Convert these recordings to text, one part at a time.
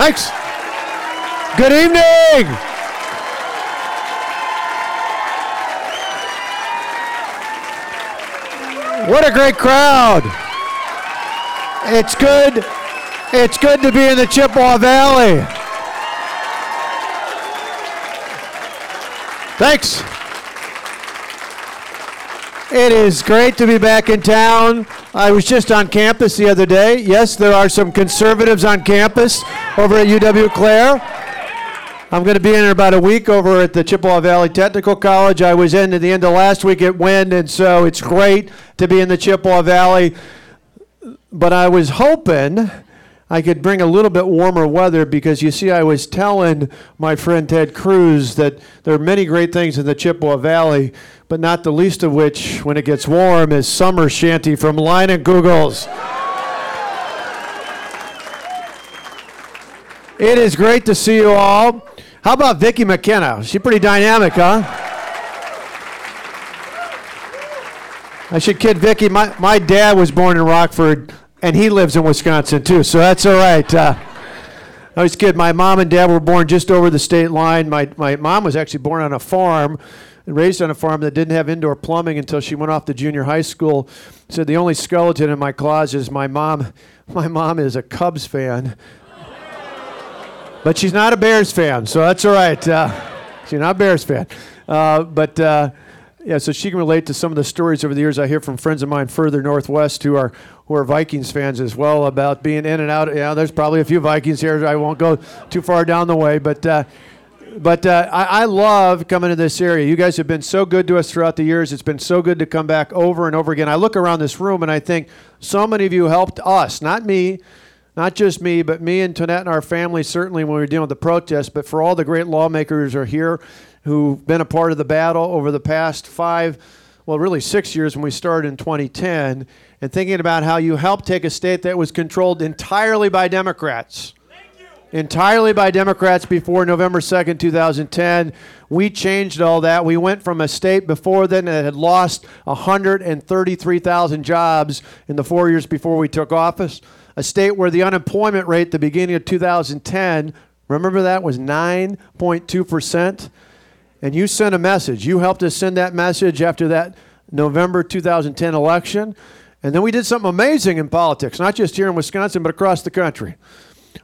Thanks. Good evening. What a great crowd. It's good. It's good to be in the Chippewa Valley. Thanks. It is great to be back in town. I was just on campus the other day. Yes, there are some conservatives on campus over at UW Clare. I'm going to be in about a week over at the Chippewa Valley Technical College. I was in at the end of last week at Wind, and so it's great to be in the Chippewa Valley. But I was hoping I could bring a little bit warmer weather because you see, I was telling my friend Ted Cruz that there are many great things in the Chippewa Valley, but not the least of which, when it gets warm, is Summer Shandy from Leinenkugel's. It is great to see you all. How about Vicki McKenna? She's pretty dynamic, huh? I should kid Vicki. My, my dad was born in Rockford and he lives in Wisconsin too, so that's all right. Uh, I was kid. My mom and dad were born just over the state line. My my mom was actually born on a farm, raised on a farm that didn't have indoor plumbing until she went off to junior high school. Said the only skeleton in my closet is my mom. My mom is a Cubs fan, but she's not a Bears fan, so that's all right. Uh, she's not a Bears fan, uh, but. Uh, yeah, so she can relate to some of the stories over the years I hear from friends of mine further northwest who are who are Vikings fans as well about being in and out. Yeah, there's probably a few Vikings here. I won't go too far down the way, but uh, but uh, I, I, love coming to this area. You guys have been so good to us throughout the years. It's been so good to come back over and over again. I look around this room and I think so many of you helped us, not me, not just me, but me and Tonette and our family certainly when we were dealing with the protests. But for all the great lawmakers who are here who've been a part of the battle over the past five, well, really six years when we started in 2010 and thinking about how you helped take a state that was controlled entirely by Democrats. Entirely by Democrats before November 2nd, 2010. We changed all that. We went from a state before then that had lost 133,000 jobs in the four years before we took office, a state where the unemployment rate at the beginning of 2010, remember that, was 9.2%. And you sent a message. You helped us send that message after that November 2010 election. And then we did something amazing in politics, not just here in Wisconsin, but across the country.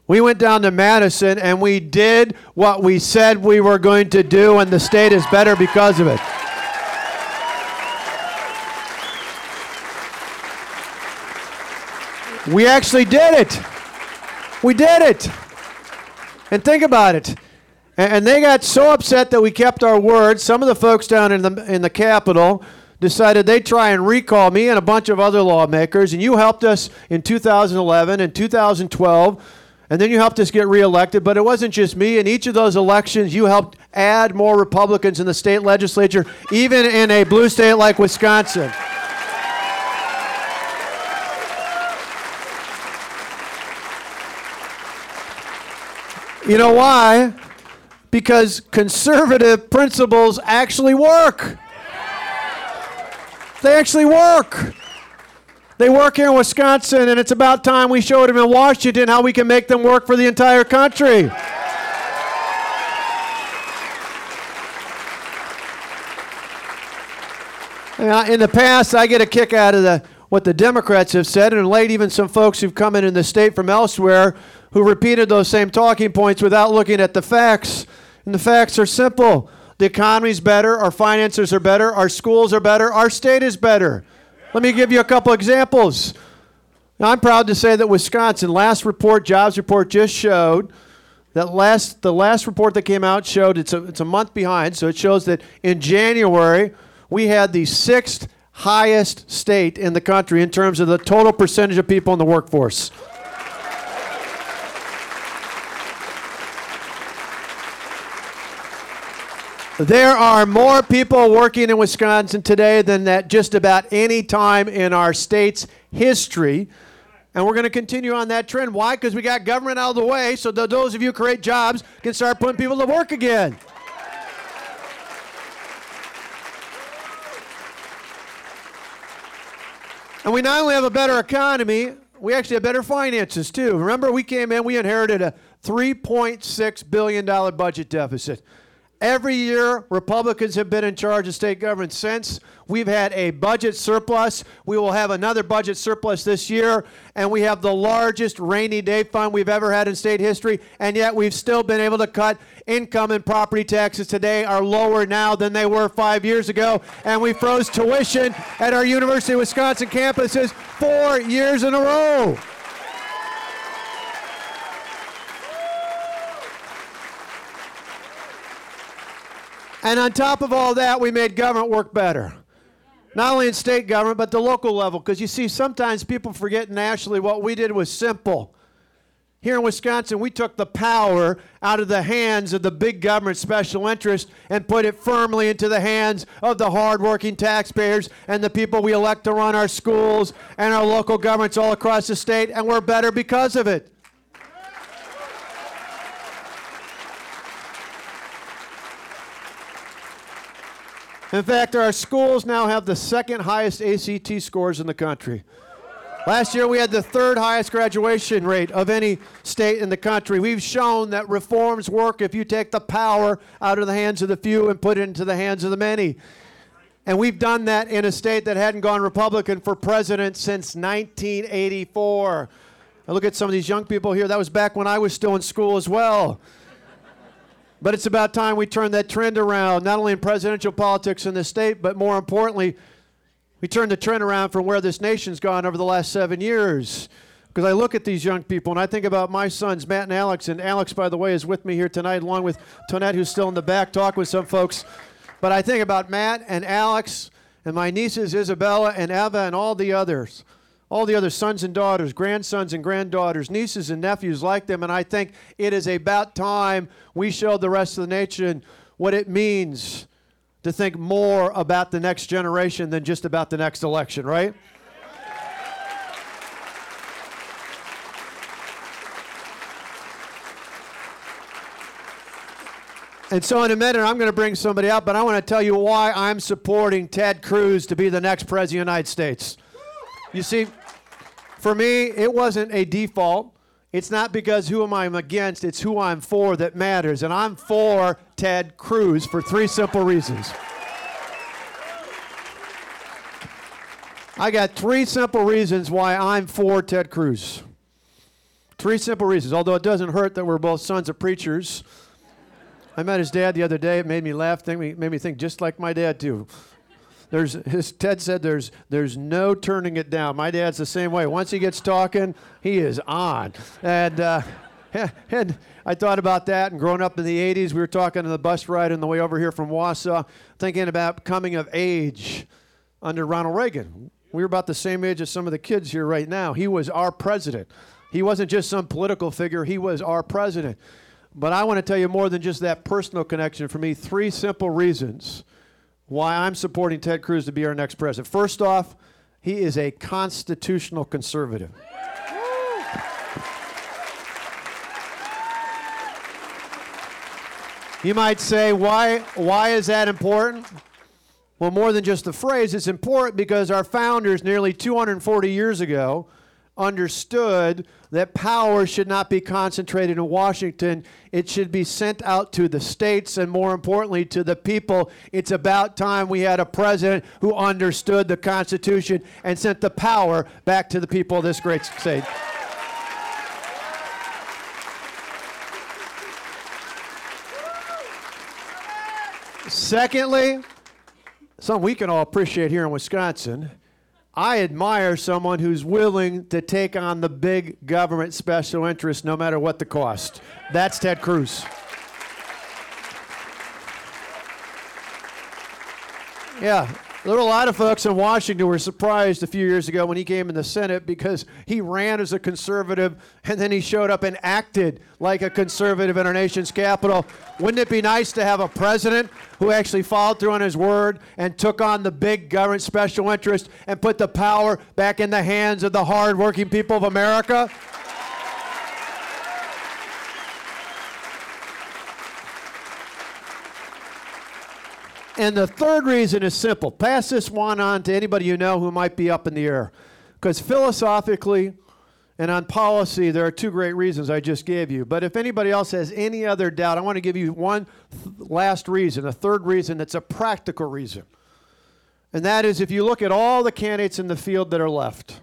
We went down to Madison and we did what we said we were going to do, and the state is better because of it. We actually did it. We did it. And think about it. And they got so upset that we kept our word. Some of the folks down in the in the Capitol decided they'd try and recall me and a bunch of other lawmakers, and you helped us in 2011 and 2012, and then you helped us get reelected. But it wasn't just me. In each of those elections, you helped add more Republicans in the state legislature, even in a blue state like Wisconsin. You know why? Because conservative principles actually work. They actually work. They work here in Wisconsin, and it's about time we showed them in Washington how we can make them work for the entire country. in the past, I get a kick out of the, what the Democrats have said, and late even some folks who've come in in the state from elsewhere who repeated those same talking points without looking at the facts. And the facts are simple. The economy's better, our finances are better, our schools are better, our state is better. Let me give you a couple examples. I'm proud to say that Wisconsin, last report, jobs report just showed that last the last report that came out showed it's a, it's a month behind, so it shows that in January we had the sixth highest state in the country in terms of the total percentage of people in the workforce. There are more people working in Wisconsin today than at just about any time in our state's history. And we're going to continue on that trend. Why? Because we got government out of the way so that those of you who create jobs can start putting people to work again. And we not only have a better economy, we actually have better finances too. Remember, we came in, we inherited a $3.6 billion budget deficit. Every year, Republicans have been in charge of state government since. We've had a budget surplus. We will have another budget surplus this year, and we have the largest rainy day fund we've ever had in state history, and yet we've still been able to cut income and property taxes today are lower now than they were five years ago, and we froze tuition at our University of Wisconsin campuses four years in a row. And on top of all that, we made government work better. Not only in state government, but the local level. Because you see, sometimes people forget nationally what we did was simple. Here in Wisconsin, we took the power out of the hands of the big government special interest and put it firmly into the hands of the hardworking taxpayers and the people we elect to run our schools and our local governments all across the state, and we're better because of it. In fact, our schools now have the second highest ACT scores in the country. Last year, we had the third highest graduation rate of any state in the country. We've shown that reforms work if you take the power out of the hands of the few and put it into the hands of the many. And we've done that in a state that hadn't gone Republican for president since 1984. I look at some of these young people here. That was back when I was still in school as well. But it's about time we turn that trend around, not only in presidential politics in the state, but more importantly, we turn the trend around from where this nation's gone over the last seven years. Because I look at these young people and I think about my sons, Matt and Alex. And Alex, by the way, is with me here tonight, along with Tonette, who's still in the back, talk with some folks. But I think about Matt and Alex and my nieces, Isabella and Eva, and all the others all the other sons and daughters, grandsons and granddaughters, nieces and nephews like them. And I think it is about time we showed the rest of the nation what it means to think more about the next generation than just about the next election, right? And so, in a minute, I'm going to bring somebody up, but I want to tell you why I'm supporting Ted Cruz to be the next president of the United States. You see, for me, it wasn't a default. It's not because who am I against, it's who I'm for that matters. And I'm for Ted Cruz for three simple reasons. I got three simple reasons why I'm for Ted Cruz. Three simple reasons, although it doesn't hurt that we're both sons of preachers. I met his dad the other day. It made me laugh. It made me think just like my dad, too. There's his Ted said there's there's no turning it down. My dad's the same way. Once he gets talking, he is on. And uh, and I thought about that. And growing up in the '80s, we were talking on the bus ride on the way over here from Wausau, thinking about coming of age under Ronald Reagan. We were about the same age as some of the kids here right now. He was our president. He wasn't just some political figure. He was our president. But I want to tell you more than just that personal connection for me. Three simple reasons why I'm supporting Ted Cruz to be our next president. First off, he is a constitutional conservative. You might say, why, why is that important? Well, more than just the phrase, it's important because our founders, nearly 240 years ago, understood that power should not be concentrated in Washington. It should be sent out to the states and, more importantly, to the people. It's about time we had a president who understood the Constitution and sent the power back to the people of this great state. Secondly, something we can all appreciate here in Wisconsin I admire someone who's willing to take on the big government special interest no matter what the cost. That's Ted Cruz. Yeah, there were a lot of folks in Washington who were surprised a few years ago when he came in the Senate because he ran as a conservative and then he showed up and acted like a conservative in our nation's capital. Wouldn't it be nice to have a president who actually followed through on his word and took on the big government special interest and put the power back in the hands of the hardworking people of America? And the third reason is simple. Pass this one on to anybody you know who might be up in the air. Because philosophically And on policy, there are two great reasons I just gave you. But if anybody else has any other doubt, I want to give you one th- last reason, a third reason that's a practical reason. And that is if you look at all the candidates in the field that are left,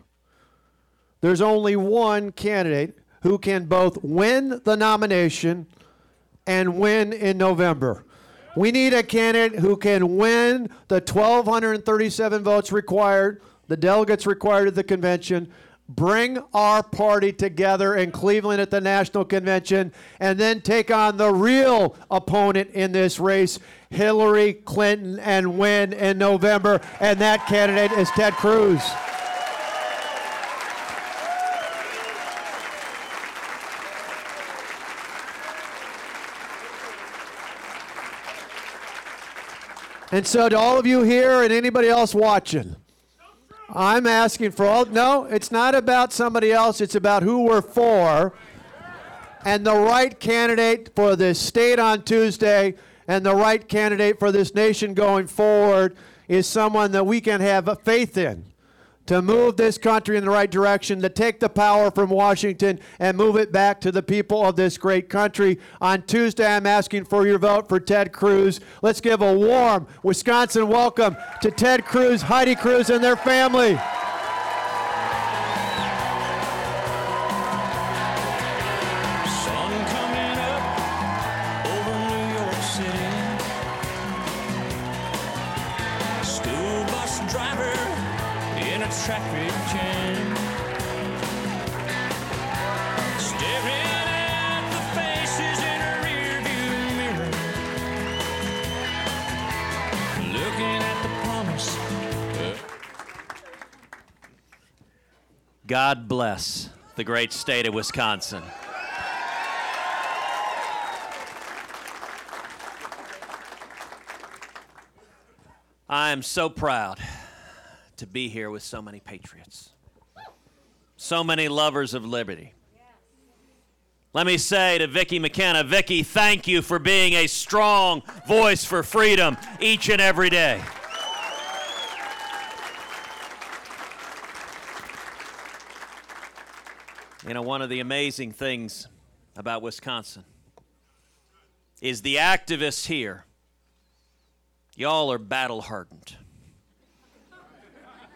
there's only one candidate who can both win the nomination and win in November. We need a candidate who can win the 1,237 votes required, the delegates required at the convention, bring our party together in Cleveland at the national convention, and then take on the real opponent in this race, Hillary Clinton, and win in November. And that candidate is Ted Cruz. And so, to all of you here and anybody else watching, I'm asking for all. No, it's not about somebody else. It's about who we're for. And the right candidate for this state on Tuesday and the right candidate for this nation going forward is someone that we can have faith in to move this country in the right direction, to take the power from Washington and move it back to the people of this great country. On Tuesday, I'm asking for your vote for Ted Cruz. Let's give a warm Wisconsin welcome to Ted Cruz, Heidi Cruz, and their family. God bless the great state of Wisconsin. I am so proud to be here with so many patriots, so many lovers of liberty. Let me say to Vicki McKenna, Vicki, thank you for being a strong voice for freedom each and every day. You know, one of the amazing things about Wisconsin is the activists here. Y'all are battle hardened.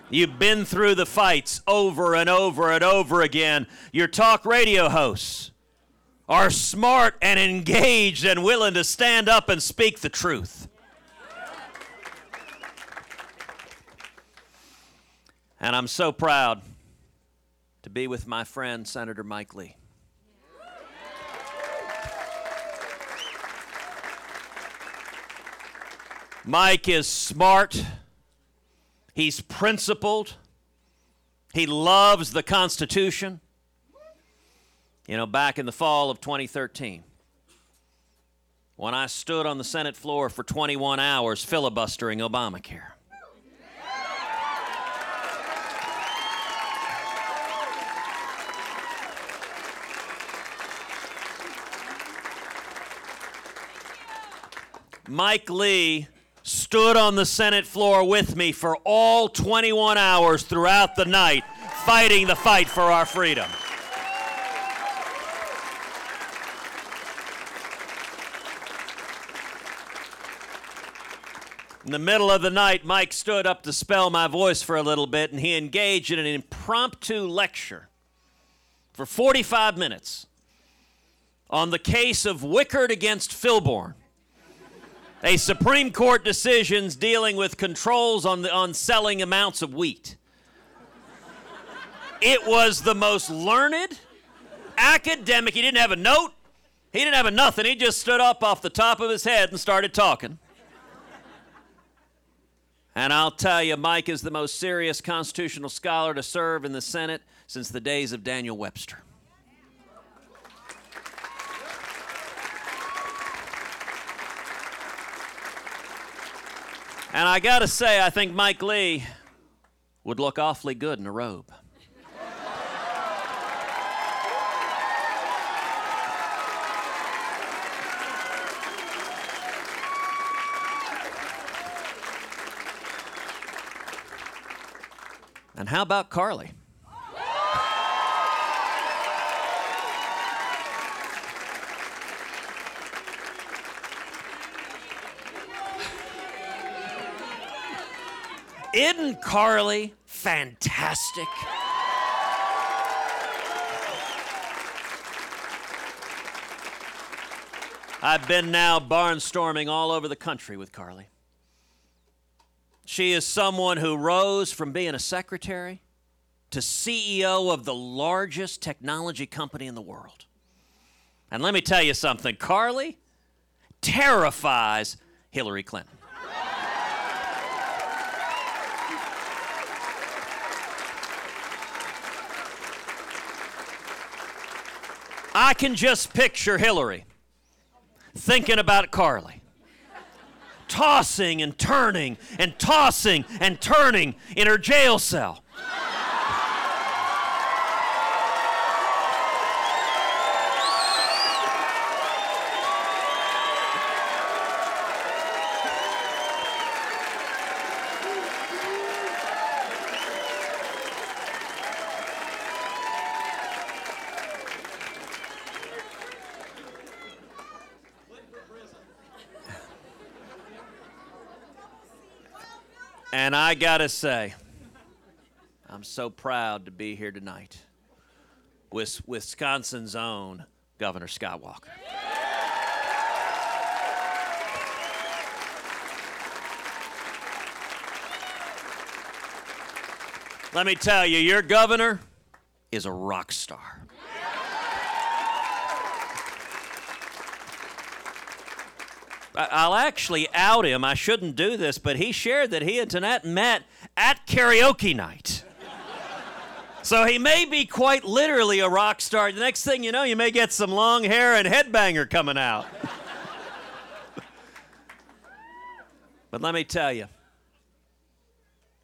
You've been through the fights over and over and over again. Your talk radio hosts are smart and engaged and willing to stand up and speak the truth. And I'm so proud to be with my friend, Senator Mike Lee. Mike is smart, he's principled, he loves the Constitution. You know, back in the fall of 2013, when I stood on the Senate floor for 21 hours filibustering Obamacare. Mike Lee stood on the Senate floor with me for all 21 hours throughout the night, fighting the fight for our freedom. In the middle of the night, Mike stood up to spell my voice for a little bit, and he engaged in an impromptu lecture for 45 minutes on the case of Wickard against Filburn a Supreme Court decisions dealing with controls on, the, on selling amounts of wheat. It was the most learned, academic. He didn't have a note. He didn't have a nothing. He just stood up off the top of his head and started talking. And I'll tell you, Mike is the most serious constitutional scholar to serve in the Senate since the days of Daniel Webster. And I got to say, I think Mike Lee would look awfully good in a robe. And how about Carly? Isn't Carly fantastic? I've been now barnstorming all over the country with Carly. She is someone who rose from being a secretary to CEO of the largest technology company in the world. And let me tell you something Carly terrifies Hillary Clinton. I can just picture Hillary thinking about Carly. Tossing and turning and tossing and turning in her jail cell. And I gotta say, I'm so proud to be here tonight with Wisconsin's own Governor Scott Walker. Let me tell you, your governor is a rock star. I'll actually out him. I shouldn't do this, but he shared that he and Tonette met at karaoke night. So he may be quite literally a rock star. The next thing you know, you may get some long hair and headbanger coming out. but let me tell you,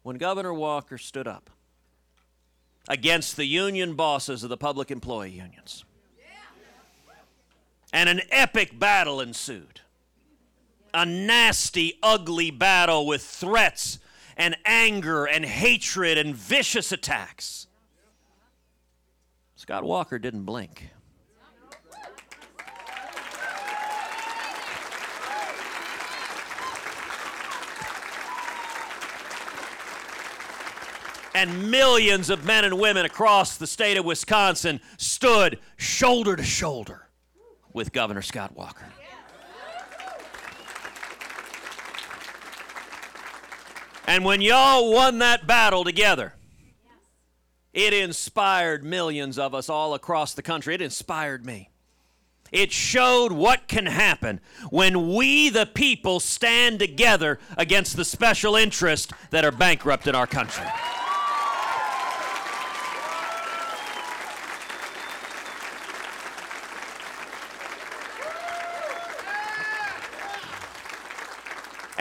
when Governor Walker stood up against the union bosses of the public employee unions, and an epic battle ensued a nasty, ugly battle with threats and anger and hatred and vicious attacks. Scott Walker didn't blink. And millions of men and women across the state of Wisconsin stood shoulder to shoulder with Governor Scott Walker. And when y'all won that battle together, it inspired millions of us all across the country. It inspired me. It showed what can happen when we, the people, stand together against the special interests that are bankrupt in our country.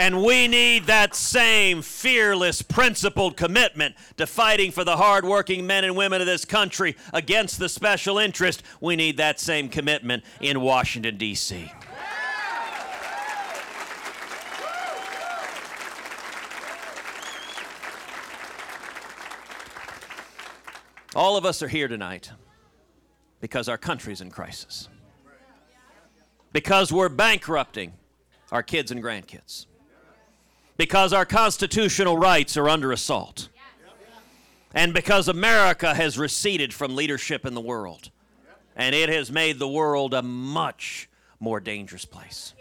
And we need that same fearless, principled commitment to fighting for the hardworking men and women of this country against the special interest. We need that same commitment in Washington, D.C. All of us are here tonight because our country's in crisis. Because we're bankrupting our kids and grandkids because our constitutional rights are under assault. And because America has receded from leadership in the world. And it has made the world a much more dangerous place.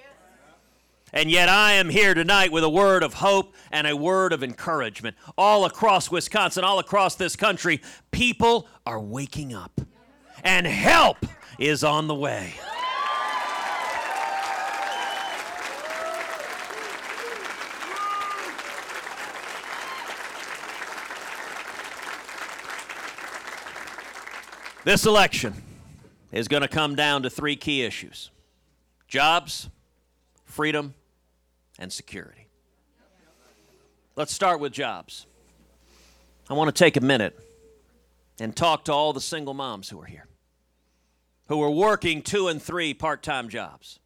And yet, I am here tonight with a word of hope and a word of encouragement. All across Wisconsin, all across this country, people are waking up, and help is on the way. This election is going to come down to three key issues jobs, freedom, and security. Let's start with jobs. I want to take a minute and talk to all the single moms who are here, who are working two and three part time jobs,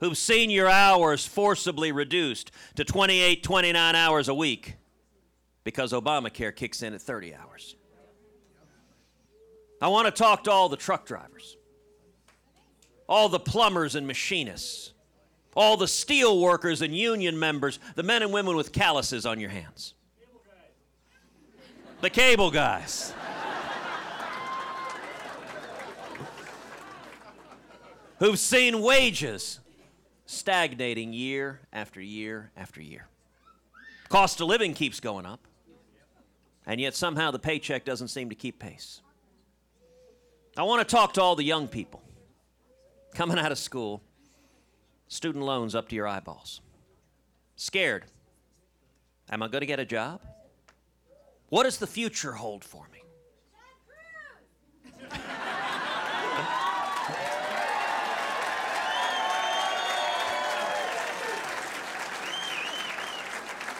who've seen your hours forcibly reduced to 28, 29 hours a week because Obamacare kicks in at 30 hours. I want to talk to all the truck drivers, all the plumbers and machinists, all the steel workers and union members, the men and women with calluses on your hands. The cable guys. Who've seen wages stagnating year after year after year. Cost of living keeps going up, and yet somehow the paycheck doesn't seem to keep pace. I want to talk to all the young people coming out of school, student loans up to your eyeballs. Scared. Am I going to get a job? What does the future hold for me?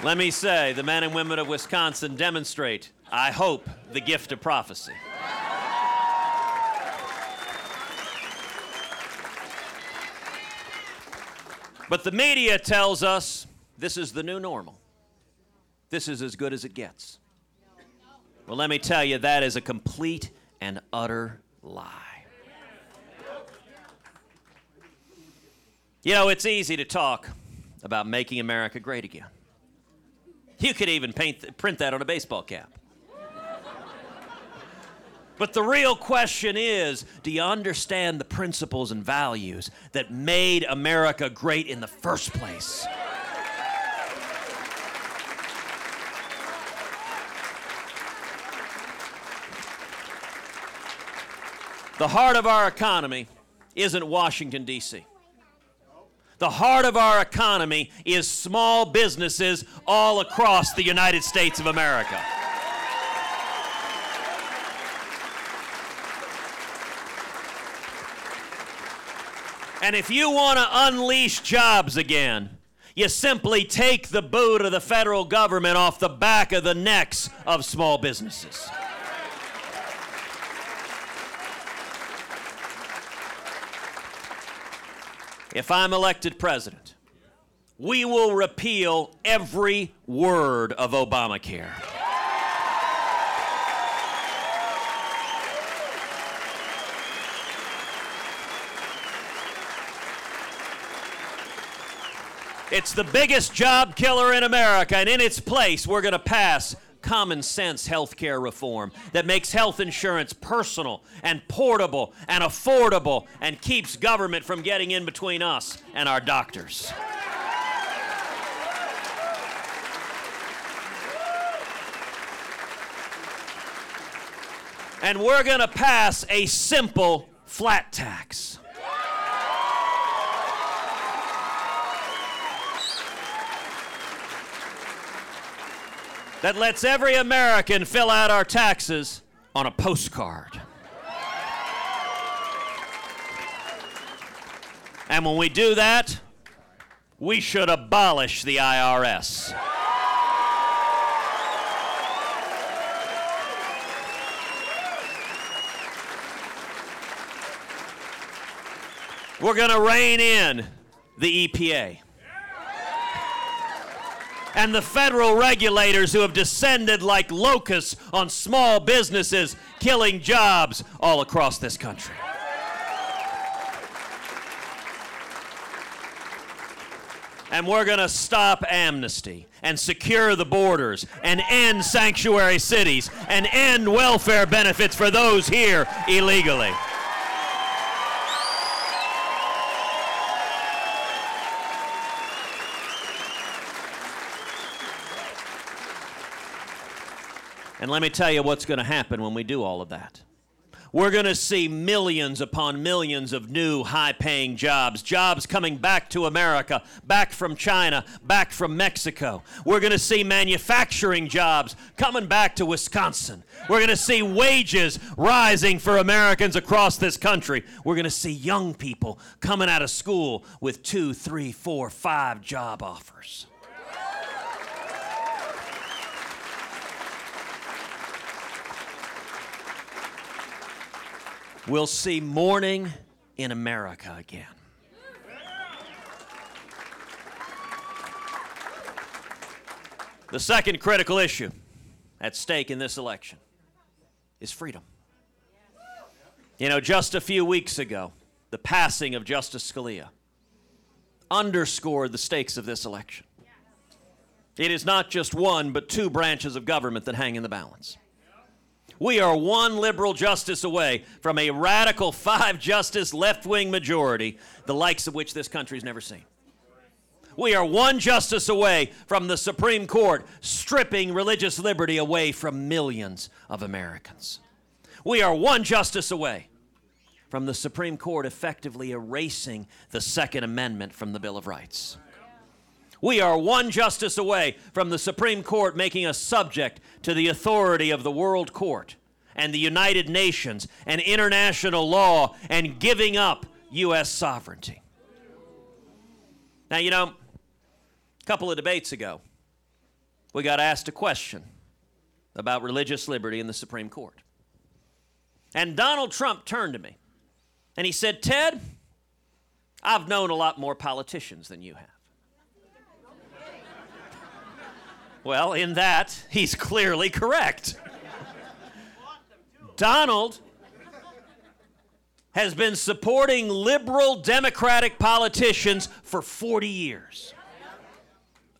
Let me say, the men and women of Wisconsin demonstrate, I hope, the gift of prophecy. But the media tells us this is the new normal. This is as good as it gets. Well, let me tell you, that is a complete and utter lie. You know, it's easy to talk about making America great again. You could even paint, print that on a baseball cap. But the real question is do you understand the principles and values that made America great in the first place? The heart of our economy isn't Washington, D.C. The heart of our economy is small businesses all across the United States of America. And if you want to unleash jobs again, you simply take the boot of the federal government off the back of the necks of small businesses. If I'm elected president, we will repeal every word of Obamacare. It's the biggest job killer in America, and in its place, we're going to pass common sense health care reform that makes health insurance personal and portable and affordable and keeps government from getting in between us and our doctors. And we're going to pass a simple flat tax. That lets every American fill out our taxes on a postcard. And when we do that, we should abolish the IRS. We're going to rein in the EPA and the federal regulators who have descended like locusts on small businesses, killing jobs all across this country. And we're going to stop amnesty and secure the borders and end sanctuary cities and end welfare benefits for those here illegally. And let me tell you what's going to happen when we do all of that. We're going to see millions upon millions of new high paying jobs, jobs coming back to America, back from China, back from Mexico. We're going to see manufacturing jobs coming back to Wisconsin. We're going to see wages rising for Americans across this country. We're going to see young people coming out of school with two, three, four, five job offers. We'll see morning in America again. The second critical issue at stake in this election is freedom. You know, just a few weeks ago, the passing of Justice Scalia underscored the stakes of this election. It is not just one, but two branches of government that hang in the balance. We are one liberal justice away from a radical five justice left wing majority, the likes of which this country's never seen. We are one justice away from the Supreme Court stripping religious liberty away from millions of Americans. We are one justice away from the Supreme Court effectively erasing the Second Amendment from the Bill of Rights. We are one justice away from the Supreme Court making us subject to the authority of the World Court and the United Nations and international law and giving up U.S. sovereignty. Now, you know, a couple of debates ago, we got asked a question about religious liberty in the Supreme Court. And Donald Trump turned to me and he said, Ted, I've known a lot more politicians than you have. Well, in that, he's clearly correct. Donald has been supporting liberal Democratic politicians for 40 years.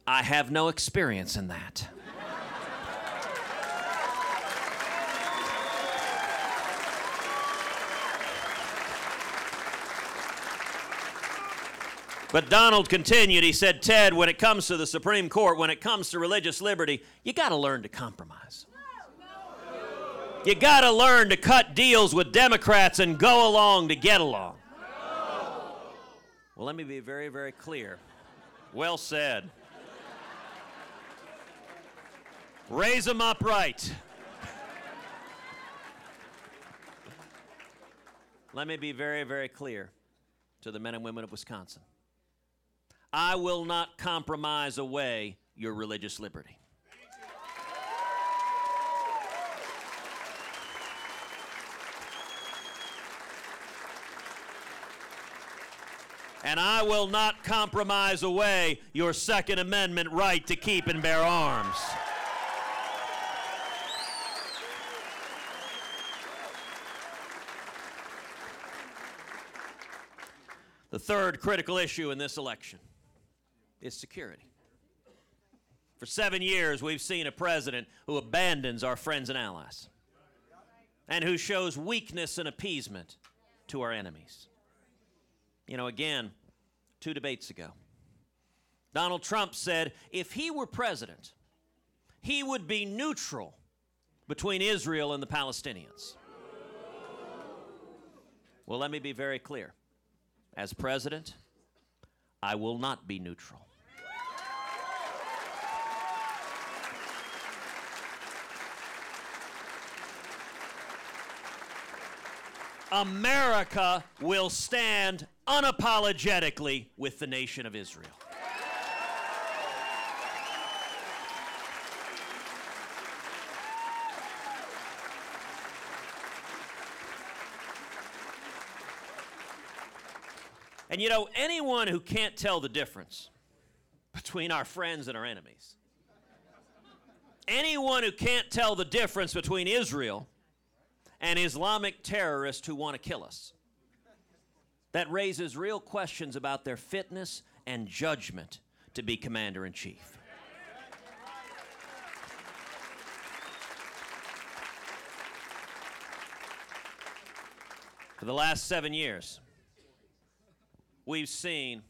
I have no experience in that. But Donald continued. He said, Ted, when it comes to the Supreme Court, when it comes to religious liberty, you got to learn to compromise. You got to learn to cut deals with Democrats and go along to get along. Well, let me be very, very clear. Well said. Raise them upright. Let me be very, very clear to the men and women of Wisconsin. I will not compromise away your religious liberty. And I will not compromise away your Second Amendment right to keep and bear arms. The third critical issue in this election is security. For seven years, we've seen a president who abandons our friends and allies and who shows weakness and appeasement to our enemies. You know, again, two debates ago, Donald Trump said if he were president, he would be neutral between Israel and the Palestinians. Well, let me be very clear. As president, I will not be neutral. America will stand unapologetically with the nation of Israel. And you know, anyone who can't tell the difference between our friends and our enemies, anyone who can't tell the difference between Israel and Islamic terrorists who want to kill us, that raises real questions about their fitness and judgment to be commander in chief. For the last seven years, we've seen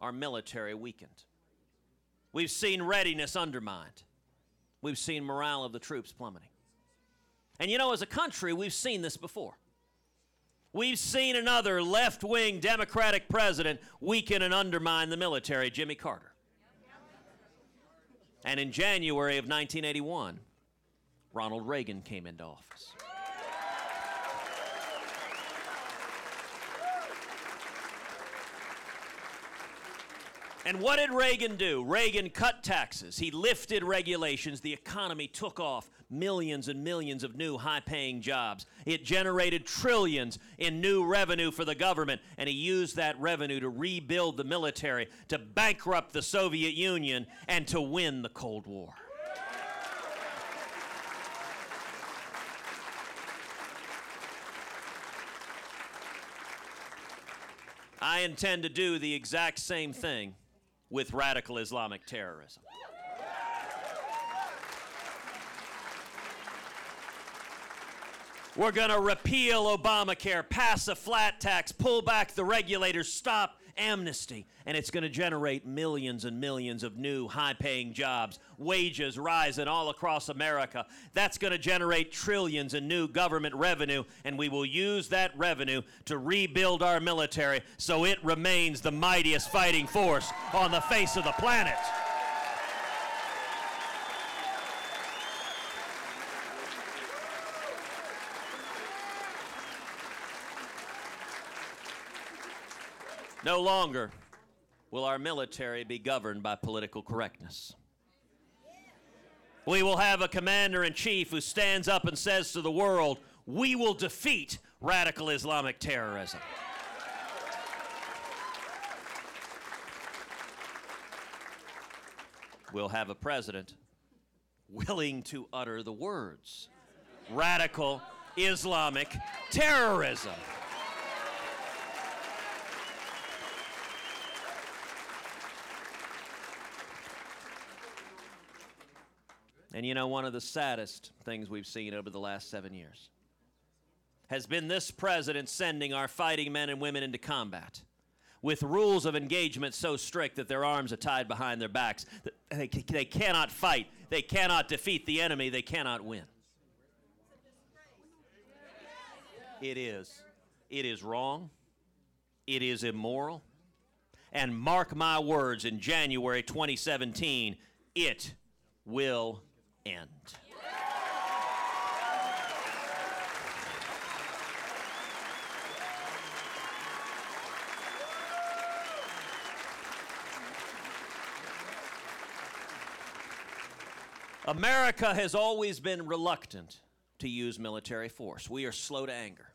our military weakened. We've seen readiness undermined. We've seen morale of the troops plummeting. And you know, as a country, we've seen this before. We've seen another left wing Democratic president weaken and undermine the military, Jimmy Carter. And in January of 1981, Ronald Reagan came into office. And what did Reagan do? Reagan cut taxes. He lifted regulations. The economy took off. Millions and millions of new high paying jobs. It generated trillions in new revenue for the government. And he used that revenue to rebuild the military, to bankrupt the Soviet Union, and to win the Cold War. I intend to do the exact same thing with radical Islamic terrorism. We're going to repeal Obamacare, pass a flat tax, pull back the regulators, stop amnesty. And it's going to generate millions and millions of new high paying jobs, wages rising all across America. That's going to generate trillions in new government revenue. And we will use that revenue to rebuild our military so it remains the mightiest fighting force on the face of the planet. No longer will our military be governed by political correctness. We will have a commander in chief who stands up and says to the world, We will defeat radical Islamic terrorism. We'll have a president willing to utter the words radical Islamic terrorism. And you know, one of the saddest things we've seen over the last seven years has been this president sending our fighting men and women into combat with rules of engagement so strict that their arms are tied behind their backs. They, they cannot fight, they cannot defeat the enemy, they cannot win. It is. It is wrong. It is immoral. And mark my words, in January 2017, it will end. America has always been reluctant to use military force. We are slow to anger.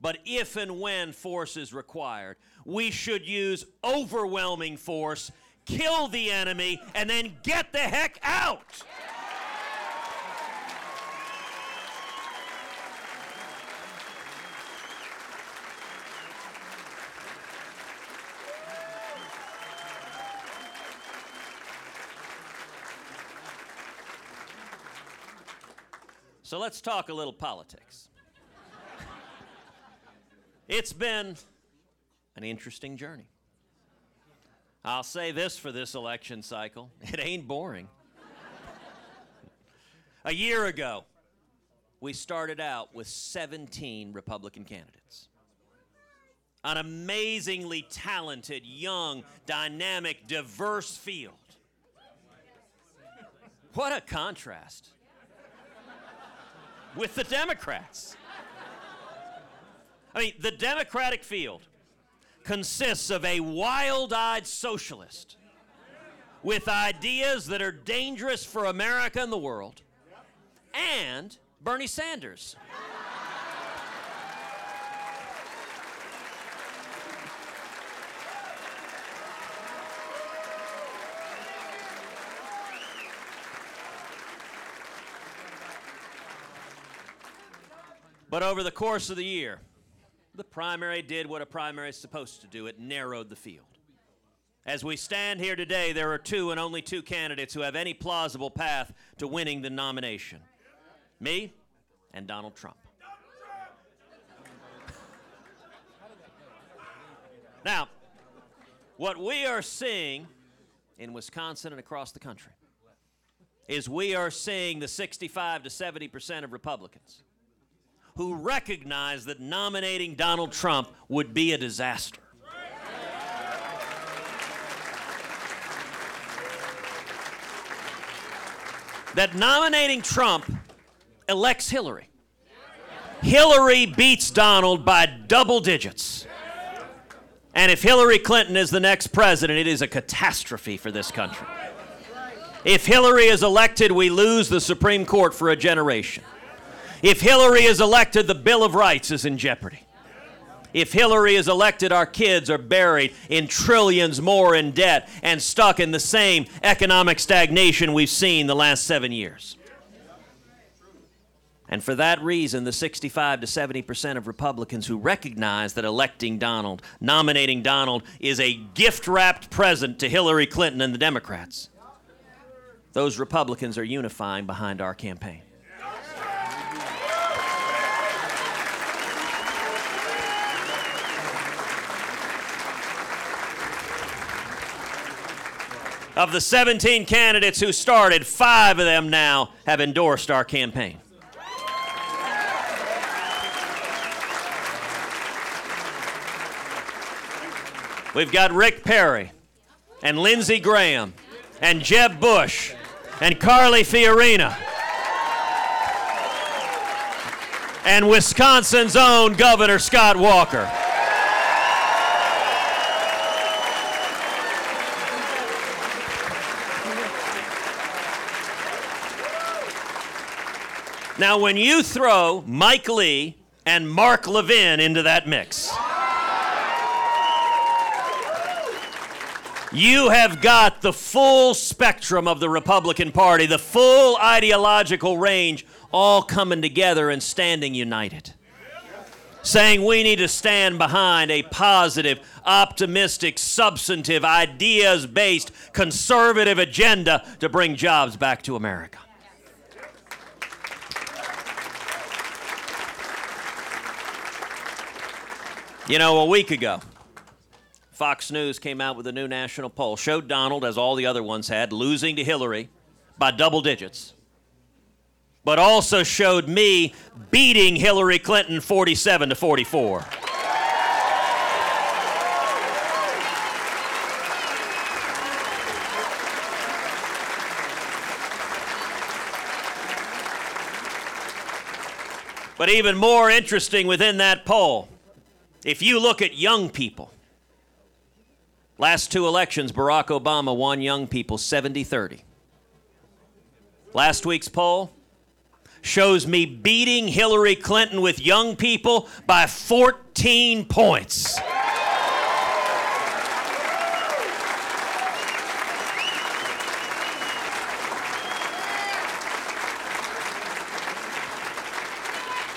But if and when force is required, we should use overwhelming force, kill the enemy, and then get the heck out. So let's talk a little politics. it's been an interesting journey. I'll say this for this election cycle it ain't boring. a year ago, we started out with 17 Republican candidates. An amazingly talented, young, dynamic, diverse field. What a contrast with the Democrats. I mean, the Democratic field consists of a wild eyed socialist with ideas that are dangerous for America and the world, and Bernie Sanders. But over the course of the year, the primary did what a primary is supposed to do it narrowed the field. As we stand here today, there are two and only two candidates who have any plausible path to winning the nomination me and Donald Trump. now, what we are seeing in Wisconsin and across the country is we are seeing the 65 to 70 percent of Republicans who recognize that nominating Donald Trump would be a disaster. That nominating Trump elects Hillary. Hillary beats Donald by double digits. And if Hillary Clinton is the next president, it is a catastrophe for this country. If Hillary is elected, we lose the Supreme Court for a generation. If Hillary is elected, the Bill of Rights is in jeopardy. If Hillary is elected, our kids are buried in trillions more in debt and stuck in the same economic stagnation we've seen the last seven years. And for that reason, the 65 to 70 percent of Republicans who recognize that electing Donald, nominating Donald, is a gift wrapped present to Hillary Clinton and the Democrats, those Republicans are unifying behind our campaign. Of the 17 candidates who started, five of them now have endorsed our campaign. We've got Rick Perry and Lindsey Graham and Jeb Bush and Carly Fiorina and Wisconsin's own Governor Scott Walker. Now, when you throw Mike Lee and Mark Levin into that mix, you have got the full spectrum of the Republican Party, the full ideological range, all coming together and standing united. Saying we need to stand behind a positive, optimistic, substantive, ideas based, conservative agenda to bring jobs back to America. You know, a week ago, Fox News came out with a new national poll, showed Donald, as all the other ones had, losing to Hillary by double digits, but also showed me beating Hillary Clinton 47 to 44. But even more interesting within that poll, if you look at young people, last two elections, Barack Obama won young people 70 30. Last week's poll shows me beating Hillary Clinton with young people by 14 points.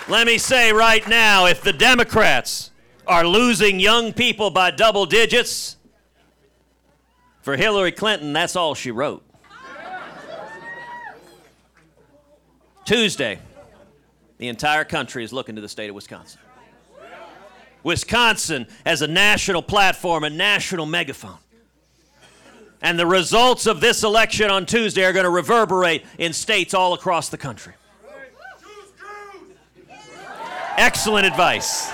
Let me say right now if the Democrats are losing young people by double digits, for Hillary Clinton, that's all she wrote. Tuesday, the entire country is looking to the state of Wisconsin. Wisconsin has a national platform, a national megaphone. And the results of this election on Tuesday are going to reverberate in states all across the country. Excellent advice.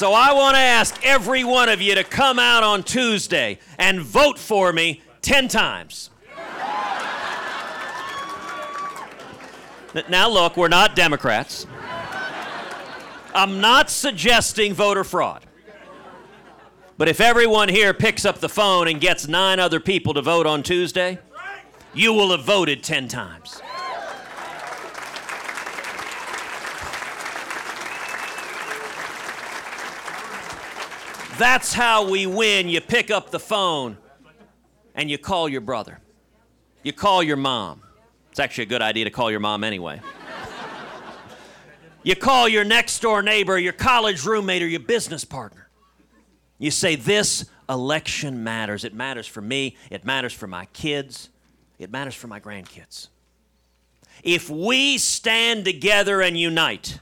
So I want to ask every one of you to come out on Tuesday and vote for me 10 times. Now, look, we're not Democrats. I'm not suggesting voter fraud. But if everyone here picks up the phone and gets nine other people to vote on Tuesday, you will have voted 10 times. That's how we win. You pick up the phone and you call your brother. You call your mom. It's actually a good idea to call your mom anyway. you call your next door neighbor, your college roommate, or your business partner. You say, This election matters. It matters for me, it matters for my kids, it matters for my grandkids. If we stand together and unite,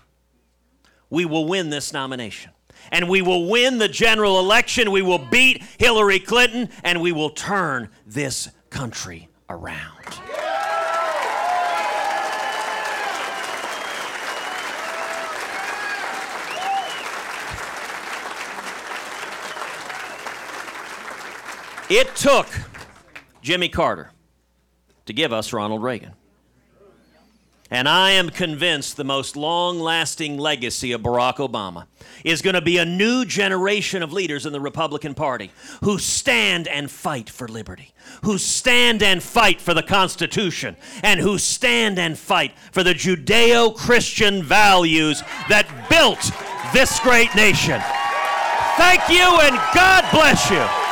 we will win this nomination and we will win the general election. We will beat Hillary Clinton, and we will turn this country around. It took Jimmy Carter to give us Ronald Reagan. And I am convinced the most long lasting legacy of Barack Obama is going to be a new generation of leaders in the Republican Party who stand and fight for liberty, who stand and fight for the Constitution, and who stand and fight for the Judeo Christian values that built this great nation. Thank you and God bless you.